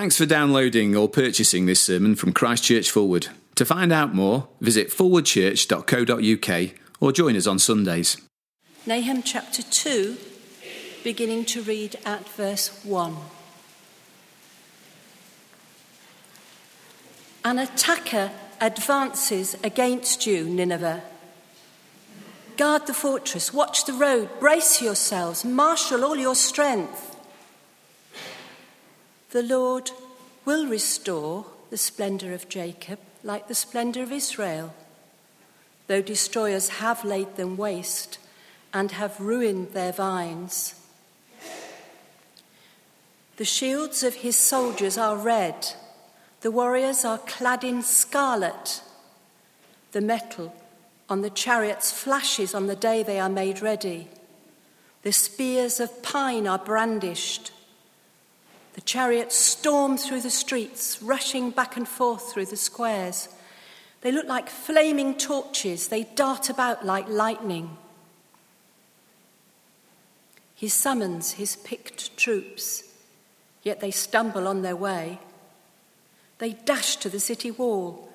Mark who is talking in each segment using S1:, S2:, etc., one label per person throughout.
S1: Thanks for downloading or purchasing this sermon from Christchurch Forward. To find out more, visit forwardchurch.co.uk or join us on Sundays.
S2: Nahum chapter 2, beginning to read at verse 1. An attacker advances against you, Nineveh. Guard the fortress, watch the road, brace yourselves, marshal all your strength. The Lord will restore the splendour of Jacob like the splendour of Israel, though destroyers have laid them waste and have ruined their vines. The shields of his soldiers are red, the warriors are clad in scarlet. The metal on the chariots flashes on the day they are made ready. The spears of pine are brandished. The chariots storm through the streets, rushing back and forth through the squares. They look like flaming torches, they dart about like lightning. He summons his picked troops, yet they stumble on their way. They dash to the city wall.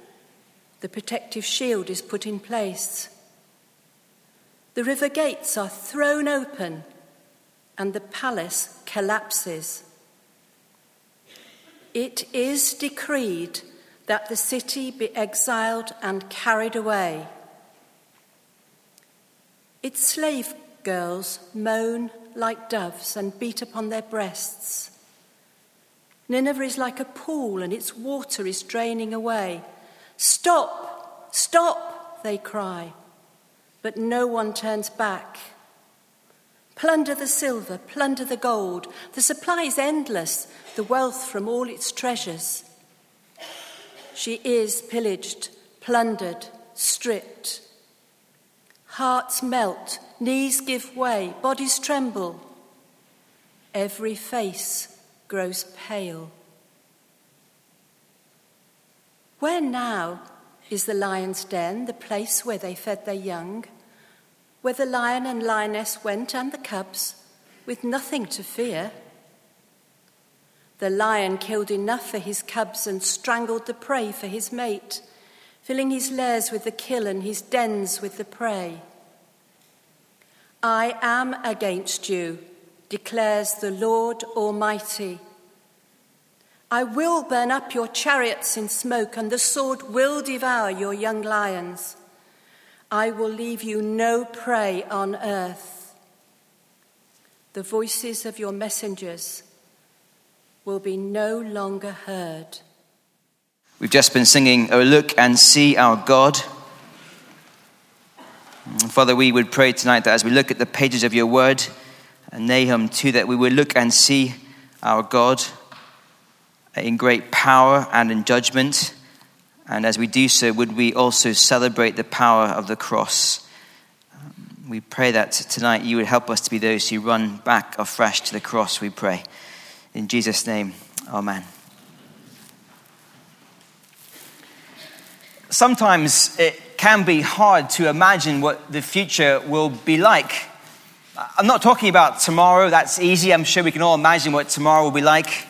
S2: The protective shield is put in place. The river gates are thrown open, and the palace collapses. It is decreed that the city be exiled and carried away. Its slave girls moan like doves and beat upon their breasts. Nineveh is like a pool and its water is draining away. Stop! Stop! They cry. But no one turns back. Plunder the silver, plunder the gold. The supply is endless, the wealth from all its treasures. She is pillaged, plundered, stripped. Hearts melt, knees give way, bodies tremble. Every face grows pale. Where now is the lion's den, the place where they fed their young? Where the lion and lioness went and the cubs with nothing to fear. The lion killed enough for his cubs and strangled the prey for his mate, filling his lairs with the kill and his dens with the prey. I am against you, declares the Lord Almighty. I will burn up your chariots in smoke, and the sword will devour your young lions. I will leave you no prey on earth. The voices of your messengers will be no longer heard.
S3: We've just been singing, Oh, look and see our God. Father, we would pray tonight that as we look at the pages of your word, and Nahum 2, that we would look and see our God in great power and in judgment. And as we do so, would we also celebrate the power of the cross? Um, we pray that tonight you would help us to be those who run back afresh to the cross, we pray. In Jesus' name, amen. Sometimes it can be hard to imagine what the future will be like. I'm not talking about tomorrow, that's easy. I'm sure we can all imagine what tomorrow will be like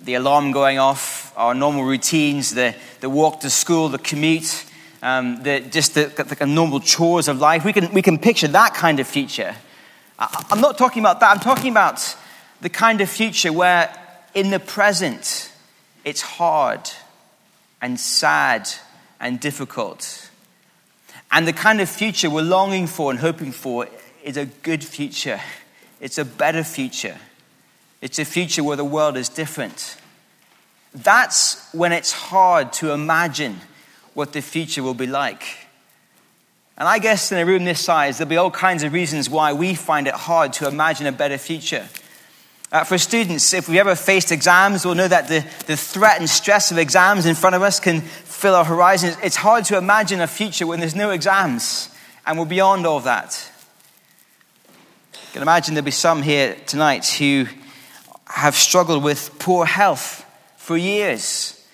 S3: the alarm going off, our normal routines, the, the walk to school, the commute, um, the, just the, the, normal chores of life. We can, we can picture that kind of future. I, I'm not talking about that. I'm talking about the kind of future where in the present it's hard and sad and difficult. And the kind of future we're longing for and hoping for is a good future. It's a better future. It's a future where the world is different. That's when it's hard to imagine what the future will be like. And I guess in a room this size, there'll be all kinds of reasons why we find it hard to imagine a better future. Uh, for students, if we ever faced exams, we'll know that the, the threat and stress of exams in front of us can fill our horizons. It's hard to imagine a future when there's no exams and we're beyond all that. Can imagine there'll be some here tonight who have struggled with poor health for years.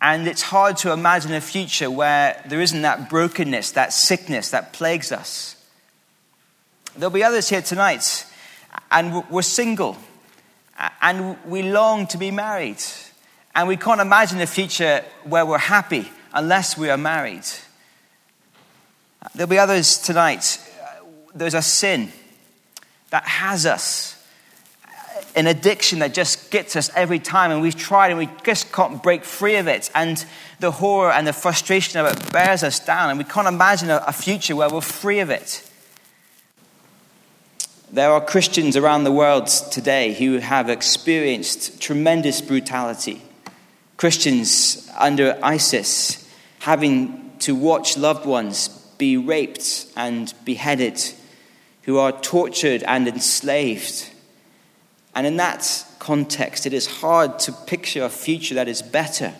S3: And it's hard to imagine a future where there isn't that brokenness, that sickness that plagues us. There'll be others here tonight, and we're single, and we long to be married. And we can't imagine a future where we're happy unless we are married. There'll be others tonight. There's a sin that has us, an addiction that just gets us every time, and we've tried and we just can't break free of it. And the horror and the frustration of it bears us down, and we can't imagine a, future where we're free of it. There are Christians around the world today who have experienced tremendous brutality. Christians under ISIS having to watch loved ones be raped and beheaded, who are tortured and enslaved. And in that context, it is hard to picture a future that is better.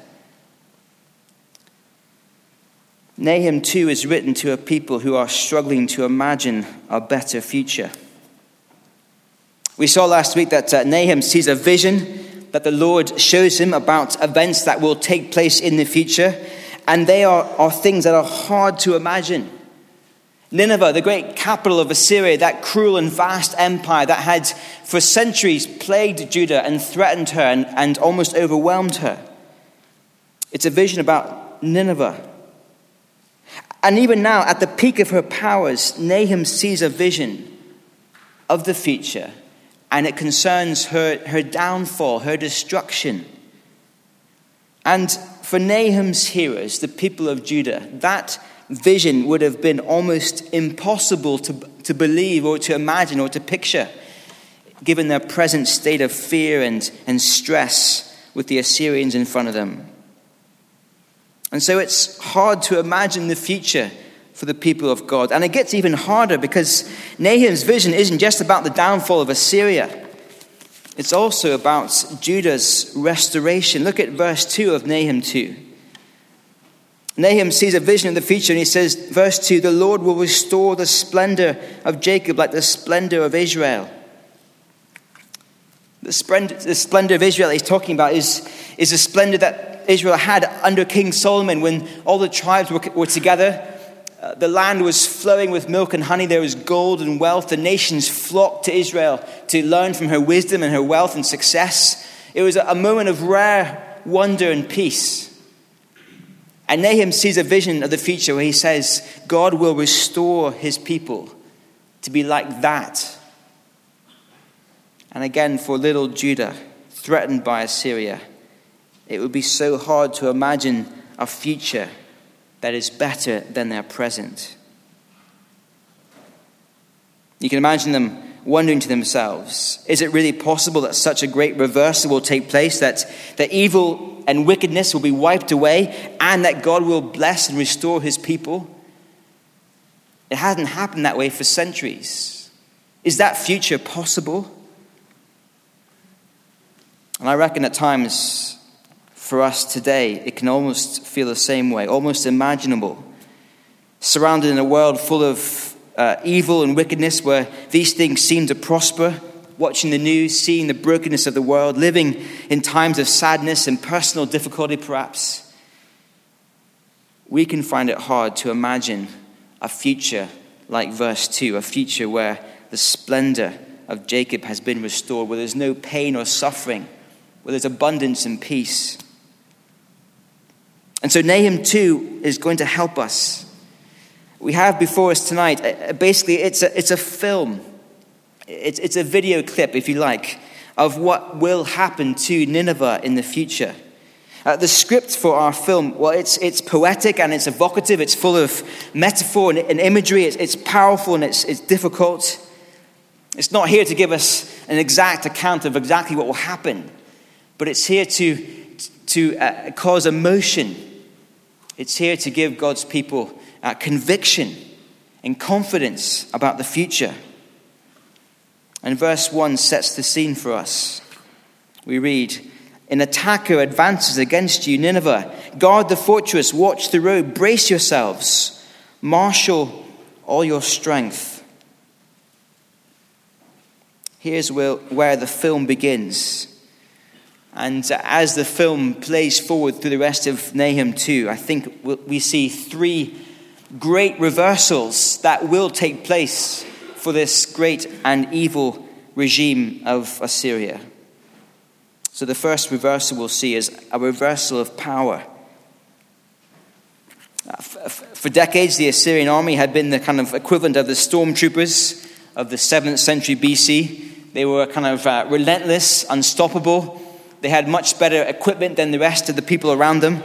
S3: Nahum 2 is written to a people who are struggling to imagine a better future. We saw last week that uh, Nahum sees a vision that the Lord shows him about events that will take place in the future, and they are, are things that are hard to imagine. Nineveh, the great capital of Assyria, that cruel and vast empire that had for centuries plagued Judah and threatened her and, and almost overwhelmed her. It's a vision about Nineveh. And even now, at the peak of her powers, Nahum sees a vision of the future and it concerns her, her downfall, her destruction. And for Nahum's hearers, the people of Judah, that vision would have been almost impossible to, to believe or to imagine or to picture, given their present state of fear and, and stress with the Assyrians in front of them. And so it's hard to imagine the future for the people of God. And it gets even harder because Nahum's vision isn't just about the downfall of Assyria, it's also about Judah's restoration. Look at verse 2 of Nahum 2. Nahum sees a vision of the future and he says, verse 2 The Lord will restore the splendor of Jacob like the splendor of Israel. The splendor, the splendor of Israel he's talking about is, is the splendor that Israel had under King Solomon when all the tribes were, were together uh, the land was flowing with milk and honey. There was gold and wealth. The nations flocked to Israel to learn from her wisdom and her wealth and success. It was a moment of rare wonder and peace. And Nahum sees a vision of the future where he says, God will restore his people to be like that. And again, for little Judah, threatened by Assyria, it would be so hard to imagine a future that is better than their present. You can imagine them wondering to themselves is it really possible that such a great reversal will take place, that, that evil and wickedness will be wiped away, and that God will bless and restore his people? It hasn't happened that way for centuries. Is that future possible? And I reckon at times for us today, it can almost feel the same way, almost imaginable. Surrounded in a world full of uh, evil and wickedness where these things seem to prosper, watching the news, seeing the brokenness of the world, living in times of sadness and personal difficulty, perhaps, we can find it hard to imagine a future like verse 2, a future where the splendor of Jacob has been restored, where there's no pain or suffering, where there's abundance and peace. And so Nahum 2 is going to help us. We have before us tonight, uh, uh, basically, it's a, it's a film. It's, it's a video clip, if you like, of what will happen to Nineveh in the future. Uh, the script for our film, well, it's, it's poetic and it's evocative. It's full of metaphor and, and imagery. It's, it's powerful and it's, it's difficult. It's not here to give us an exact account of exactly what will happen, but it's here to, to uh, cause emotion it's here to give God's people uh, conviction and confidence about the future. And verse 1 sets the scene for us. We read, An attacker advances against you, Nineveh. Guard the fortress, watch the road, brace yourselves, marshal all your strength. Here's where, where the film begins. And as the film plays forward through the rest of Nahum 2, I think we see three great reversals that will take place for this great and evil regime of Assyria. So the first reversal we'll see is a reversal of power. Uh, for decades, the Assyrian army had been the kind of equivalent of the stormtroopers of the 7th century BC. They were kind of uh, relentless, unstoppable. They had much better equipment than the rest of the people around them.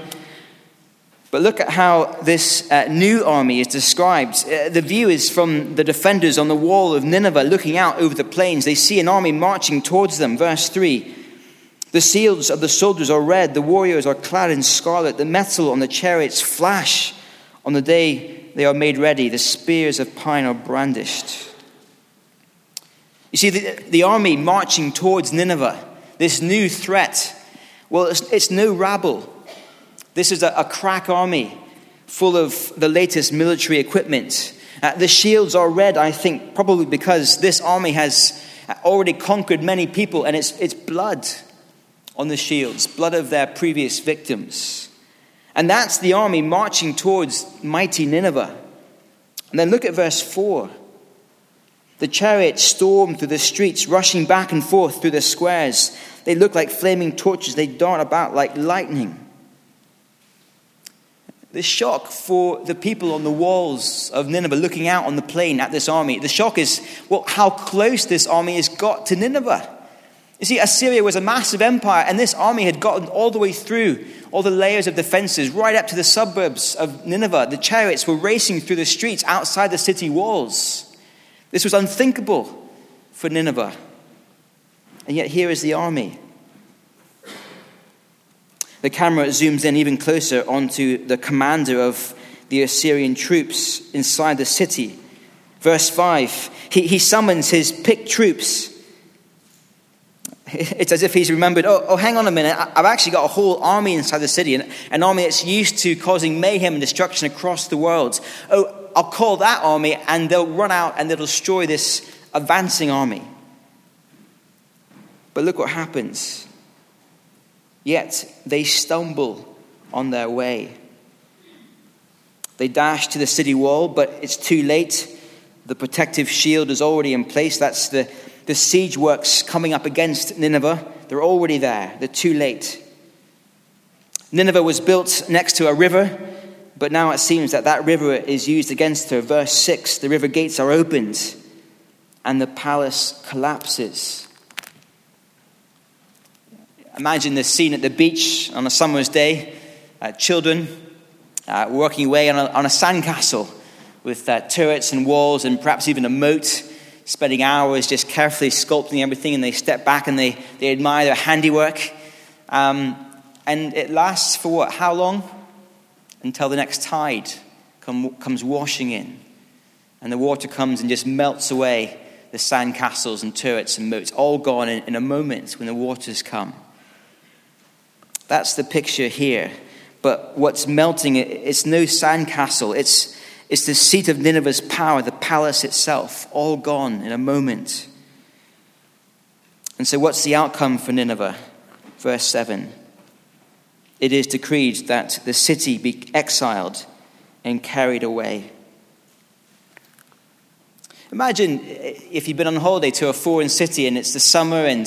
S3: But look at how this uh, new army is described. Uh, the view is from the defenders on the wall of Nineveh looking out over the plains. They see an army marching towards them. Verse 3 The shields of the soldiers are red, the warriors are clad in scarlet, the metal on the chariots flash. On the day they are made ready, the spears of pine are brandished. You see, the, the army marching towards Nineveh, this new threat, well, it's, it's no rabble. This is a, a crack army full of the latest military equipment. Uh, the shields are red, I think, probably because this army has already conquered many people, and it's, it's blood on the shields, blood of their previous victims. And that's the army marching towards mighty Nineveh. And then look at verse 4. The chariots storm through the streets, rushing back and forth through the squares. They look like flaming torches, they dart about like lightning the shock for the people on the walls of Nineveh looking out on the plain at this army. The shock is well, how close this army has got to Nineveh. You see, Assyria was a massive empire, and this army had gotten all the way through all the layers of defenses, right up to the suburbs of Nineveh. The chariots were racing through the streets outside the city walls. This was unthinkable for Nineveh. And yet, here is the army. The camera zooms in even closer onto the commander of the Assyrian troops inside the city. Verse 5 he, he summons his picked troops. It's as if he's remembered, oh, oh, hang on a minute, I've actually got a whole army inside the city, an, an army that's used to causing mayhem and destruction across the world. Oh, I'll call that army, and they'll run out and they'll destroy this advancing army. But look what happens. Yet they stumble on their way. They dash to the city wall, but it's too late. The protective shield is already in place. That's the, the siege works coming up against Nineveh. They're already there. They're too late. Nineveh was built next to a river, but now it seems that that river is used against her. Verse 6 the river gates are opened, and the palace collapses. Imagine this scene at the beach on a summer's day. Uh, children uh, working away on a, on a sandcastle with uh, turrets and walls and perhaps even a moat, spending hours just carefully sculpting everything, and they step back and they, they admire their handiwork. Um, and it lasts for what? How long? Until the next tide come, comes washing in. And the water comes and just melts away the sandcastles and turrets and moats, all gone in, in a moment when the waters come. That's the picture here. But what's melting, it's no sandcastle. It's, it's the seat of Nineveh's power, the palace itself, all gone in a moment. And so, what's the outcome for Nineveh? Verse 7 It is decreed that the city be exiled and carried away. Imagine if you've been on holiday to a foreign city and it's the summer and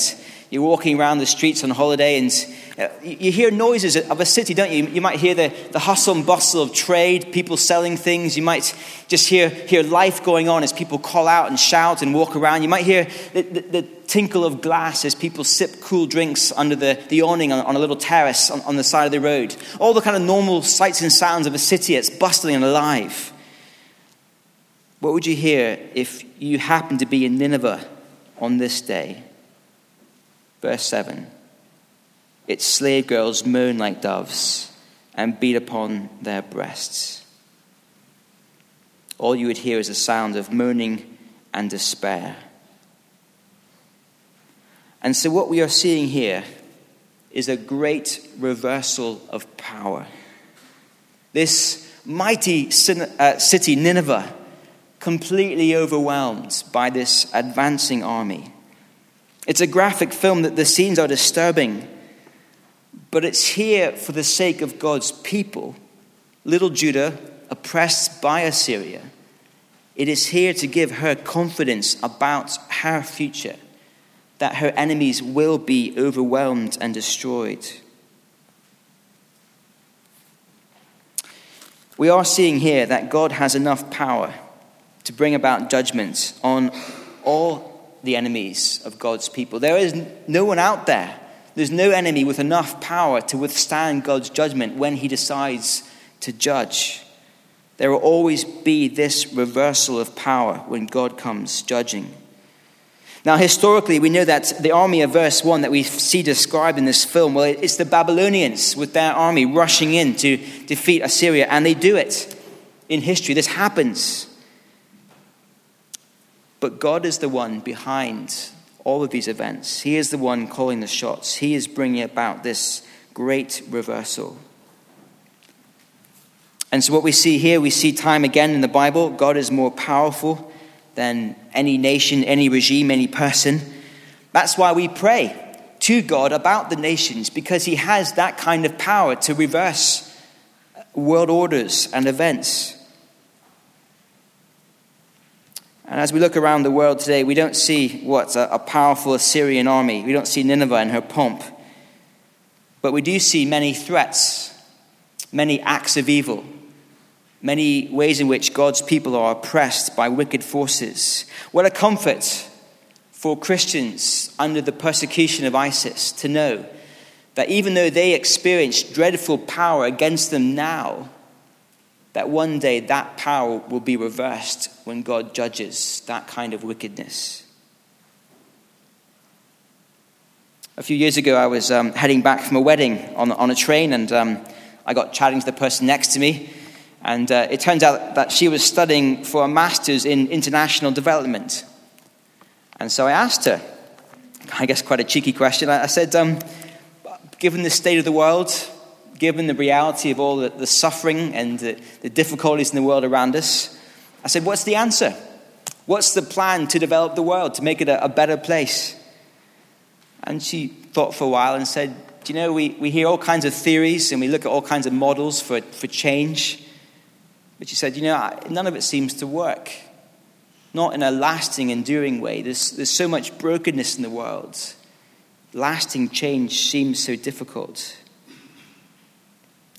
S3: you're walking around the streets on holiday and uh, you hear noises of a city, don't you? You might hear the, the hustle and bustle of trade, people selling things. You might just hear, hear life going on as people call out and shout and walk around. You might hear the, the, the tinkle of glass as people sip cool drinks under the, the awning on, on a little terrace on, on the side of the road. All the kind of normal sights and sounds of a city that's bustling and alive. What would you hear if you happened to be in Nineveh on this day? Verse 7 Its slave girls moan like doves and beat upon their breasts. All you would hear is a sound of moaning and despair. And so, what we are seeing here is a great reversal of power. This mighty uh, city, Nineveh, completely overwhelmed by this advancing army. It's a graphic film that the scenes are disturbing, but it's here for the sake of God's people, little Judah, oppressed by Assyria. It is here to give her confidence about her future, that her enemies will be overwhelmed and destroyed. We are seeing here that God has enough power to bring about judgment on all the enemies of God's people. There is no one out there, there's no enemy with enough power to withstand God's judgment when he decides to judge. There will always be this reversal of power when God comes judging. Now, historically, we know that the army of verse 1 that we see described in this film, well, it's the Babylonians with their army rushing in to defeat Assyria, and they do it in history. This happens. But God is the one behind all of these events. He is the one calling the shots. He is bringing about this great reversal. And so, what we see here, we see time again in the Bible God is more powerful than any nation, any regime, any person. That's why we pray to God about the nations, because He has that kind of power to reverse world orders and events. And as we look around the world today, we don't see what a, a powerful Assyrian army. We don't see Nineveh and her pomp. But we do see many threats, many acts of evil many ways in which God's people are oppressed by wicked forces. What a comfort for Christians under the persecution of ISIS to know that even though they experience dreadful power against them now, that one day that power will be reversed when God judges that kind of wickedness. A few years ago, I was um, heading back from a wedding on, on a train, and um, I got chatting to the person next to me. And uh, it turns out that she was studying for a master's in international development. And so I asked her, I guess quite a cheeky question. I, said, um, given the state of the world, given the reality of all the, the suffering and the, the difficulties in the world around us, I said, what's the answer? What's the plan to develop the world, to make it a, a better place? And she thought for a while and said, Do you know, we, we hear all kinds of theories and we look at all kinds of models for, for change. But she said, you know, none of it seems to work. Not in a lasting, enduring way. There's, there's so much brokenness in the world. Lasting change seems so difficult.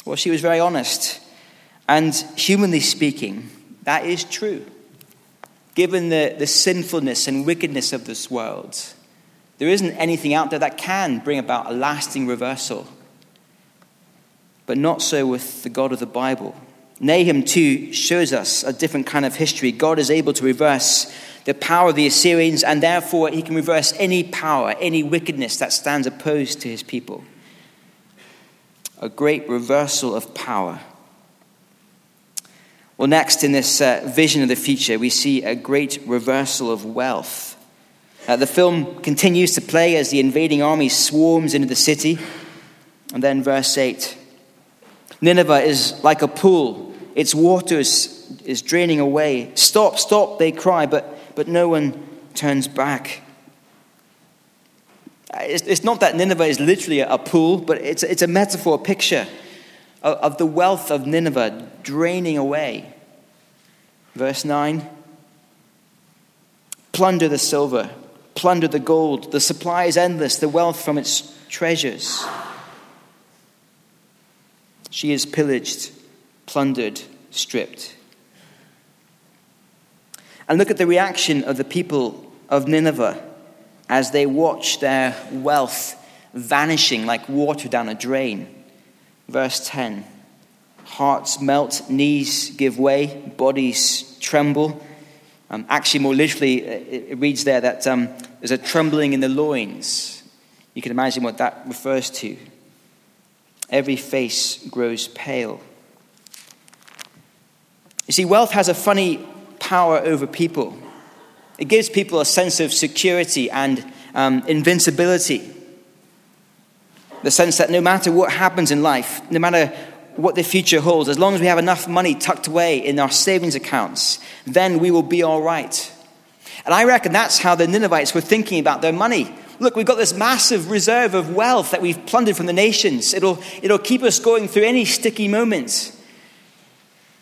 S3: Well, she was very honest. And humanly speaking, that is true. Given the, the sinfulness and wickedness of this world, there isn't anything out there that can bring about a lasting reversal. But not so with the God of the Bible. Nahum 2 shows us a different kind of history. God is able to reverse the power of the Assyrians, and therefore he can reverse any power, any wickedness that stands opposed to his people. A great reversal of power. Well, next in this uh, vision of the future, we see a great reversal of wealth. Uh, the film continues to play as the invading army swarms into the city. And then, verse 8 Nineveh is like a pool its water is, is draining away. Stop, stop, they cry, but, but no one turns back. Uh, it's, it's not that Nineveh is literally a, pool, but it's, it's a metaphor, a picture of, of the wealth of Nineveh draining away. Verse 9 Plunder the silver, plunder the gold. The supply is endless, the wealth from its treasures. She is pillaged plundered, stripped. And look at the reaction of the people of Nineveh as they watch their wealth vanishing like water down a drain. Verse 10 Hearts melt, knees give way, bodies tremble. Um, actually, more literally, it, it reads there that um, there's a trembling in the loins. You can imagine what that refers to. Every face grows pale. You see, wealth has a funny power over people. It gives people a sense of security and um, invincibility. The sense that no matter what happens in life, no matter what the future holds, as long as we have enough money tucked away in our savings accounts, then we will be all right. And I reckon that's how the Ninevites were thinking about their money. Look, we've got this massive reserve of wealth that we've plundered from the nations. It'll, it'll keep us going through any sticky moments.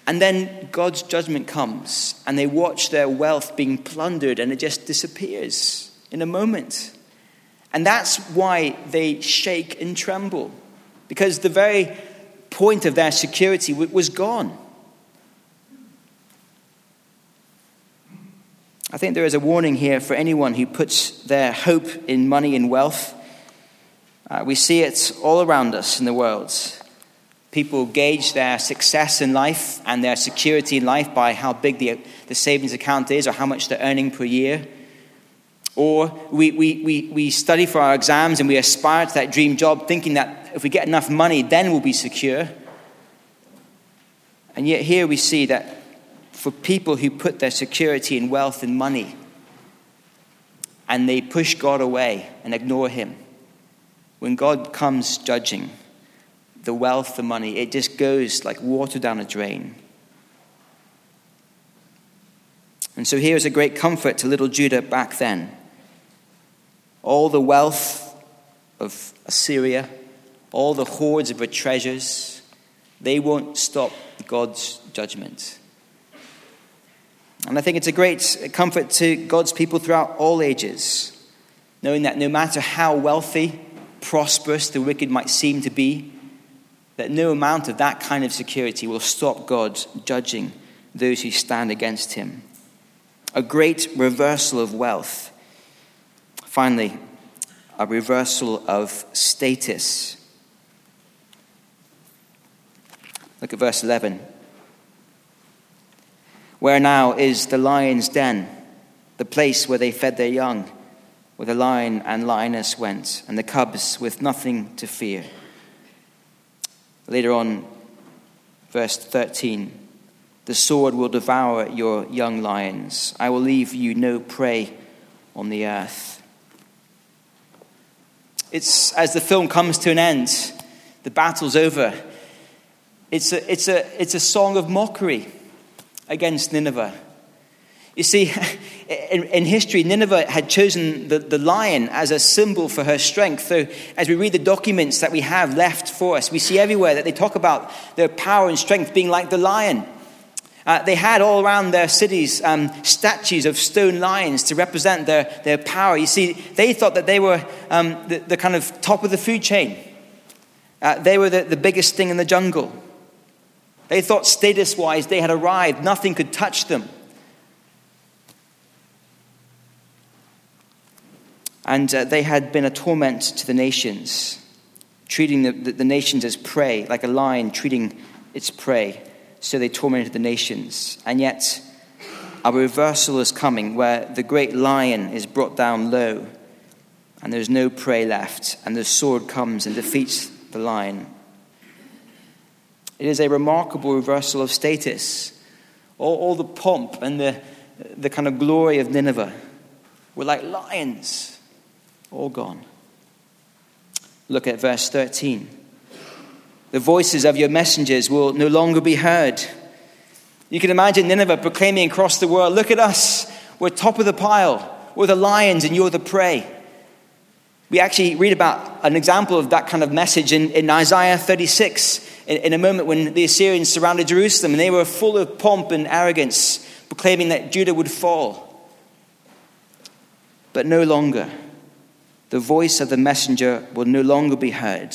S3: And then God's judgment comes, and they watch their wealth being plundered, and it just disappears in a moment. And that's why they shake and tremble, because the very point of their security was gone. I think there is a warning here for anyone who puts their hope in money and wealth. Uh, we see it all around us in the world. People gauge their success in life and their security in life by how big the, the savings account is or how much they're earning per year. Or we, we, we, we study for our exams and we aspire to that dream job thinking that if we get enough money, then we'll be secure. And yet, here we see that for people who put their security in wealth and money and they push God away and ignore Him, when God comes judging the wealth, the money, it just goes like water down a drain. And so here's a great comfort to little Judah back then. All the wealth of Assyria, all the hoards of her treasures, they won't stop God's judgment. And I think it's a great comfort to God's people throughout all ages, knowing that no matter how wealthy, prosperous the wicked might seem to be, that no amount of that kind of security will stop God judging those who stand against him. A great reversal of wealth. Finally, a reversal of status. Look at verse 11. Where now is the lion's den, the place where they fed their young, where the lion and lioness went, and the cubs with nothing to fear. Later on, verse 13 The sword will devour your young lions. I will leave you no prey on the earth. It's as the film comes to an end, the battle's over. It's a, it's a, it's a song of mockery against Nineveh. You see, in, in, history, Nineveh had chosen the, the lion as a symbol for her strength. So, as we read the documents that we have left for us, we see everywhere that they talk about their power and strength being like the lion. Uh, they had all around their cities um, statues of stone lions to represent their, their power. You see, they thought that they were um, the, the, kind of top of the food chain, uh, they were the, the biggest thing in the jungle. They thought status wise they had arrived, nothing could touch them. And uh, they had been a torment to the nations, treating the, the, the nations as prey, like a lion treating its prey. So they tormented the nations. And yet, a reversal is coming where the great lion is brought down low, and there's no prey left, and the sword comes and defeats the lion it is a remarkable reversal of status. All, all the pomp and the, the kind of glory of Nineveh were like lions, all gone. Look at verse 13. The voices of your messengers will no longer be heard. You can imagine Nineveh proclaiming across the world Look at us, we're top of the pile, we're the lions and you're the prey. We actually read about an example of that kind of message in, in Isaiah 36 in, in a moment when the Assyrians surrounded Jerusalem and they were full of pomp and arrogance, proclaiming that Judah would fall. But no longer. The voice of the messenger will no longer be heard.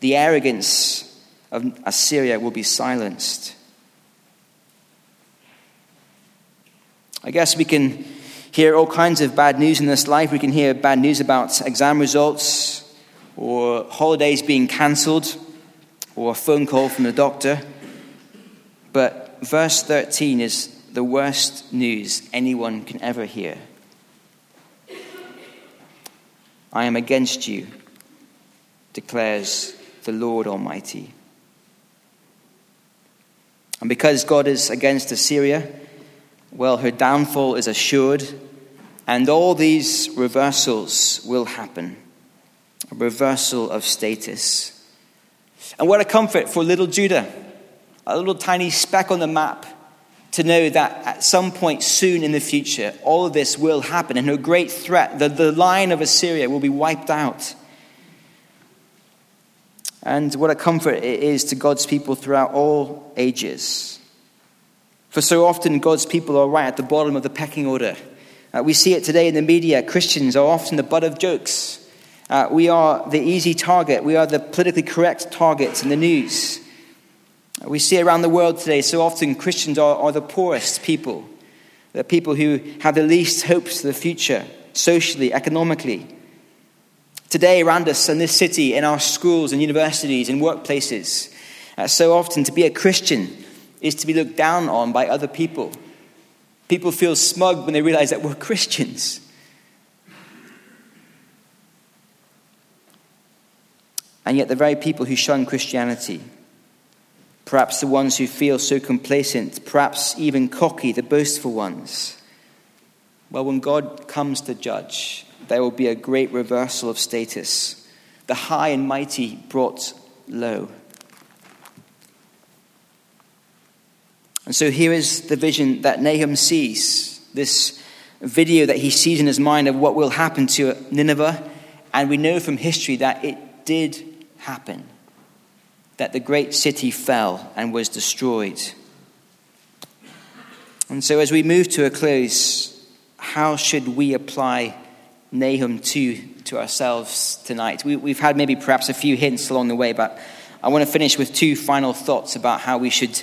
S3: The arrogance of Assyria will be silenced. I guess we can hear all kinds of bad news in this life. We can hear bad news about exam results or holidays being cancelled or a phone call from the doctor. But verse 13 is the worst news anyone can ever hear. I am against you, declares the Lord Almighty. And because God is against Assyria, well, her downfall is assured, and all these reversals will happen a reversal of status. And what a comfort for little Judah, a little tiny speck on the map, to know that at some point soon in the future, all of this will happen and her great threat, the, the line of Assyria, will be wiped out. And what a comfort it is to God's people throughout all ages. For so often, God's people are right at the bottom of the pecking order. Uh, we see it today in the media. Christians are often the butt of jokes. Uh, we are the easy target. We are the politically correct targets in the news. We see around the world today so often Christians are, are the poorest people, the people who have the least hopes for the future, socially, economically. Today, around us in this city, in our schools and universities and workplaces, uh, so often to be a Christian is to be looked down on by other people. People feel smug when they realize that we're Christians. And yet, the very people who shun Christianity, perhaps the ones who feel so complacent, perhaps even cocky, the boastful ones. Well, when God comes to judge, there will be a great reversal of status. The high and mighty brought low. And so here is the vision that Nahum sees this video that he sees in his mind of what will happen to Nineveh. And we know from history that it did happen that the great city fell and was destroyed. And so, as we move to a close, how should we apply Nahum 2 to ourselves tonight? We, have had maybe perhaps a few hints along the way, but I want to finish with two final thoughts about how we should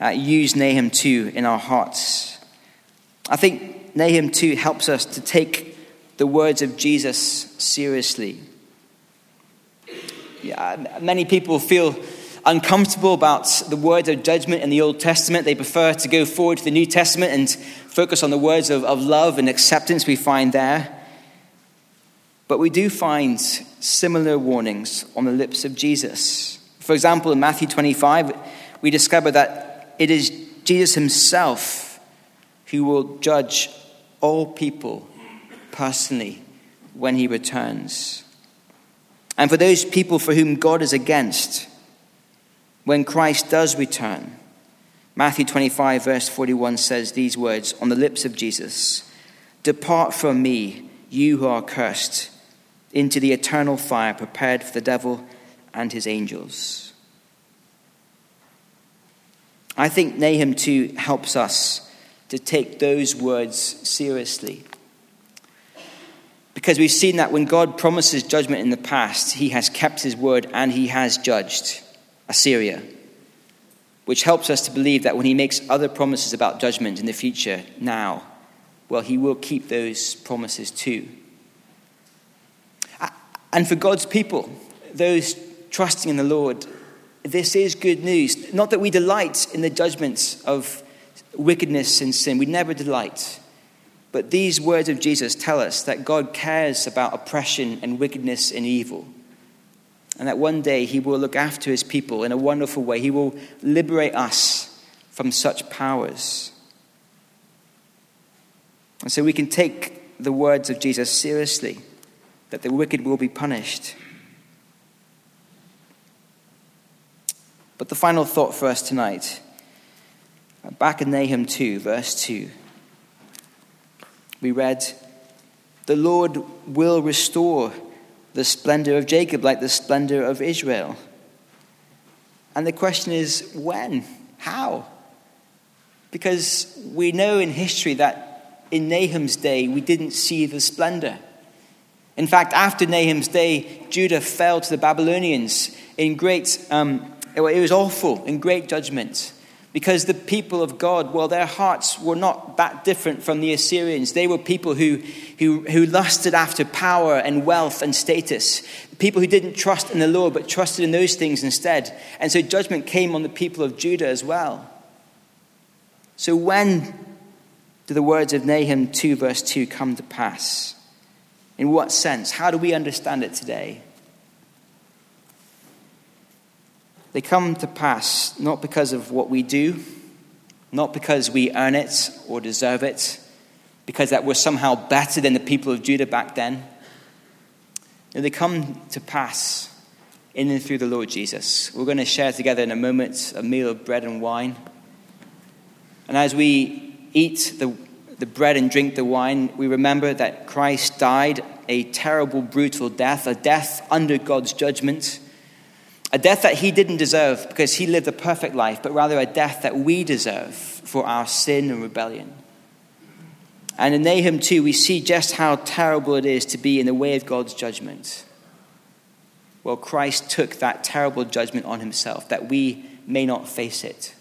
S3: uh, use Nahum 2 in our hearts. I think Nahum 2 helps us to take the words of Jesus seriously. Many people feel uncomfortable about the words of judgment in the Old Testament. They prefer to go forward to the New Testament and focus on the words of, of love and acceptance we find there. But we do find similar warnings on the lips of Jesus. For example, in Matthew 25, we discover that it is Jesus himself who will judge all people personally when he returns. And for those people for whom God is against, when Christ does return, Matthew 25, verse 41 says these words on the lips of Jesus Depart from me, you who are cursed, into the eternal fire prepared for the devil and his angels. I think Nahum 2 helps us to take those words seriously. Because we've seen that when God promises judgment in the past, he has kept his word and he has judged Assyria. Which helps us to believe that when he makes other promises about judgment in the future, now, well, he will keep those promises too. And for God's people, those trusting in the Lord, this is good news. Not that we delight in the judgments of wickedness and sin, we never delight. But these words of Jesus tell us that God cares about oppression and wickedness and evil. And that one day he will look after his people in a wonderful way. He will liberate us from such powers. And so we can take the words of Jesus seriously that the wicked will be punished. But the final thought for us tonight, back in Nahum 2, verse 2 we read, The Lord will restore the splendor of Jacob like the splendor of Israel. And the question is, when? How? Because we know in history that in Nahum's day, we didn't see the splendor. In fact, after Nahum's day, Judah fell to the Babylonians in great, um, it was awful, in great judgment. Because the people of God, well, their hearts were not that different from the Assyrians. They were people who, who, who lusted after power and wealth and status. People who didn't trust in the Lord, but trusted in those things instead. And so judgment came on the people of Judah as well. So when do the words of Nahum 2, verse 2 come to pass? In what sense? How do we understand it today? They come to pass not because of what we do, not because we earn it or deserve it, because that we're somehow better than the people of Judah back then. No, they come to pass in and through the Lord Jesus. We're going to share together in a moment a meal of bread and wine. And as we eat the, the bread and drink the wine, we remember that Christ died a terrible, brutal death, a death under God's judgment a death that he didn't deserve because he lived a perfect life, but rather a death that we deserve for our sin and rebellion. And in Nahum 2, we see just how terrible it is to be in the way of God's judgment. Well, Christ took that terrible judgment on himself that we may not face it.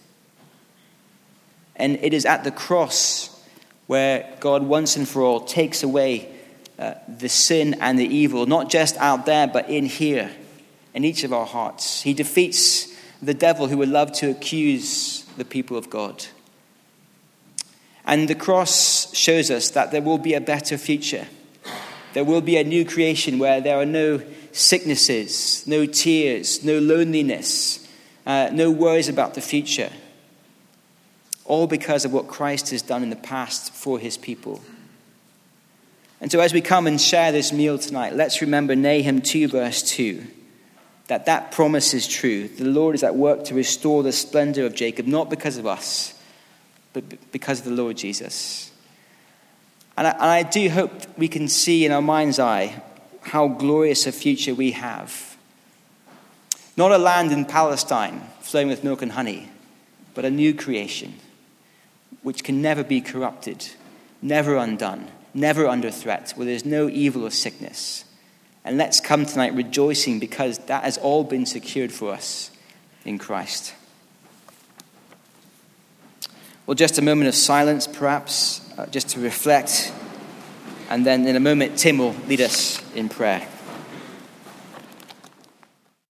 S3: And it is at the cross where God once and for all takes away uh, the sin and the evil, not just out there, but in here, in each of our hearts. He defeats the devil who would love to accuse the people of God. And the cross shows us that there will be a better future. There will be a new creation where there are no sicknesses, no tears, no loneliness, uh, no worries about the future. All because of what Christ has done in the past for his people. And so, as we come and share this meal tonight, let's remember Nahum 2, verse 2, that that promise is true. The Lord is at work to restore the splendor of Jacob, not because of us, but because of the Lord Jesus. And I, and I do hope we can see in our mind's eye how glorious a future we have. Not a land in Palestine flowing with milk and honey, but a new creation which can never be corrupted, never undone, never under threat, where there's no evil or sickness. And let's come tonight rejoicing because that has all been secured for us in Christ. Well, just a moment of silence, perhaps, uh, just to reflect. And then in a moment, Tim will lead us in prayer.